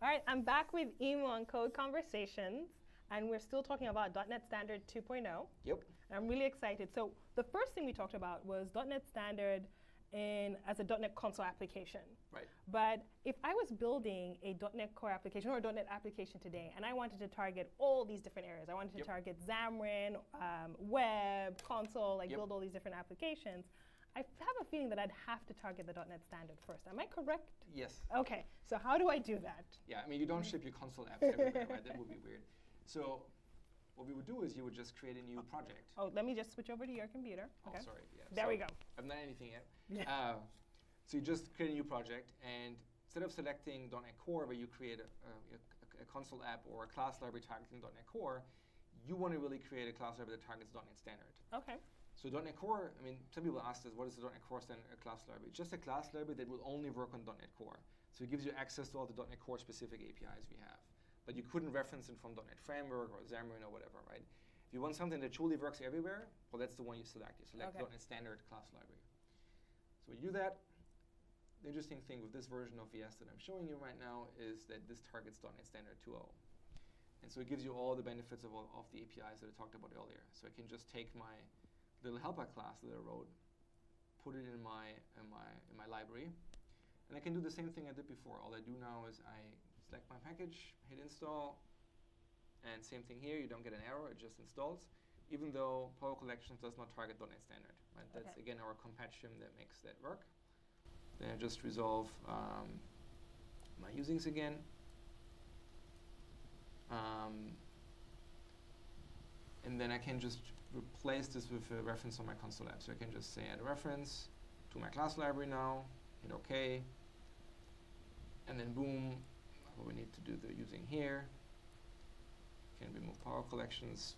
All right, I'm back with Immo on Code Conversations, and we're still talking about .NET Standard 2.0. Yep. And I'm really excited. So the first thing we talked about was .NET Standard in as a .NET Console application. Right. But if I was building a .NET Core application or a .NET application today, and I wanted to target all these different areas, I wanted to Yep. target Xamarin, um, web, console, like Yep. build all these different applications. I have a feeling that I'd have to target the .NET Standard first. Am I correct? Yes. Okay, so how do I do that? Yeah, I mean, you don't ship your console apps everywhere, right? That would be weird. So what we would do is you would just create a new project. Oh, let me just switch over to your computer. Oh, okay. sorry. Yeah. There so we go. I haven't done anything yet. Yeah. Uh, so you just create a new project, and instead of selecting .NET Core, where you create a, a, a console app or a class library targeting .NET Core, you want to really create a class library that targets .NET Standard. Okay. So .NET Core, I mean, some people ask us, what is the .NET Core standard a class library? It's just a class library that will only work on .NET Core. So it gives you access to all the .NET Core specific APIs we have. But you couldn't reference it from .NET Framework or Xamarin or whatever, right? If you want something that truly works everywhere, well, that's the one you select. You select Okay. .NET Standard class library. So you do that. The interesting thing with this version of VS that I'm showing you right now is that this targets .NET Standard 2.0. And so it gives you all the benefits of, all, of the APIs that I talked about earlier. So I can just take my little helper class that I wrote, put it in my, in my, in my library, and I can do the same thing I did before. All I do now is I select my package, hit install, and same thing here, you don't get an error, it just installs, even though Power Collections does not target .NET Standard. Right? That's, again, our compat shim that makes that work. Then I just resolve um, my usings again. Um, and then I can just replace this with a reference on my console app. So I can just say add a reference to my class library now, hit OK, and then boom, what we need to do the using here. Can remove power collections,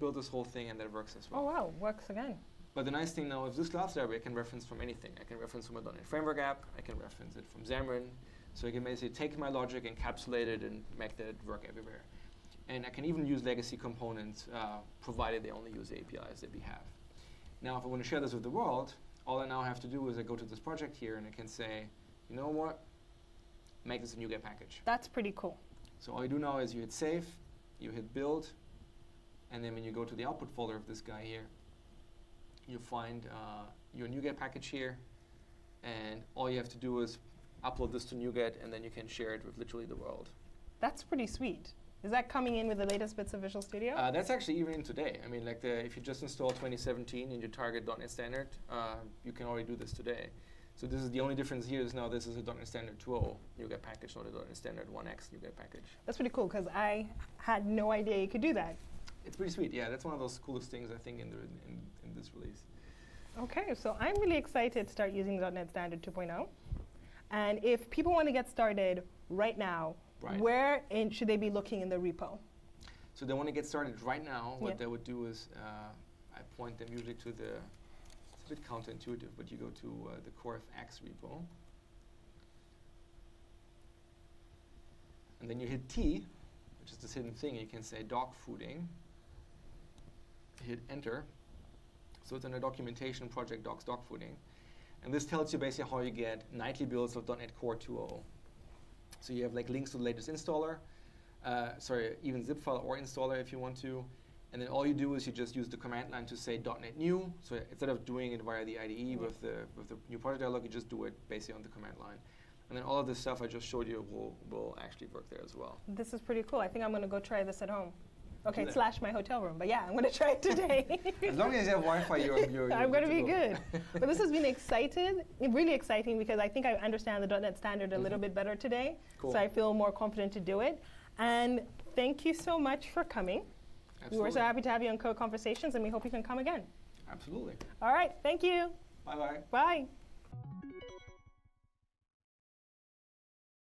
build this whole thing, and that works as well. Oh wow, works again. But the nice thing now is this class library I can reference from anything. I can reference from a .NET Framework app. I can reference it from Xamarin. So I can basically take my logic, encapsulate it, and make that work everywhere. And I can even use legacy components, uh, provided they only use the APIs that we have. Now, if I want to share this with the world, all I now have to do is I go to this project here, and I can say, you know what? Make this a NuGet package. That's pretty cool. So all you do now is you hit save, you hit build, and then when you go to the output folder of this guy here, you find uh, your NuGet package here, and all you have to do is upload this to NuGet, and then you can share it with literally the world. That's pretty sweet. Is that coming in with the latest bits of Visual Studio? Uh, that's actually even in today. I mean, like the, if you just install 2017 and you target .NET Standard, uh, you can already do this today. So this is the only difference here is now this is a .NET Standard 2.0 NuGet package, not a .NET Standard 1x NuGet package. That's pretty cool because I had no idea you could do that. It's pretty sweet. Yeah, that's one of those coolest things I think in, the, in, in this release. Okay, so I'm really excited to start using .NET Standard 2.0. And if people want to get started right now, Right. where in, should they be looking in the repo? So they want to get started right now. What Yeah. they would do is uh, I point them usually to the. It's a bit counterintuitive, but you go to uh, the CoreFX repo, and then you hit T, which is this hidden thing. You can say dog fooding. Hit Enter. So it's in a documentation project docs dog fooding, and this tells you basically how you get nightly builds of .NET Core 2.0. So you have like links to the latest installer, uh, sorry, even zip file or installer if you want to. And then all you do is you just use the command line to say .NET new. So instead of doing it via the IDE with the with the new project dialog, you just do it basically on the command line. And then all of this stuff I just showed you will, will actually work there as well. This is pretty cool. I think I'm going to go try this at home. Okay, slash my hotel room. But yeah, I'm going to try it today. As long as you have Wi-Fi, you're, you're, I'm going to be go. good. but this has been excited, really exciting because I think I understand the .NET Standard a little Mhm. bit better today. Cool. So I feel more confident to do it. And thank you so much for coming. We were so happy to have you on Code Conversations, and we hope you can come again. Absolutely. All right, thank you. Bye bye. Bye.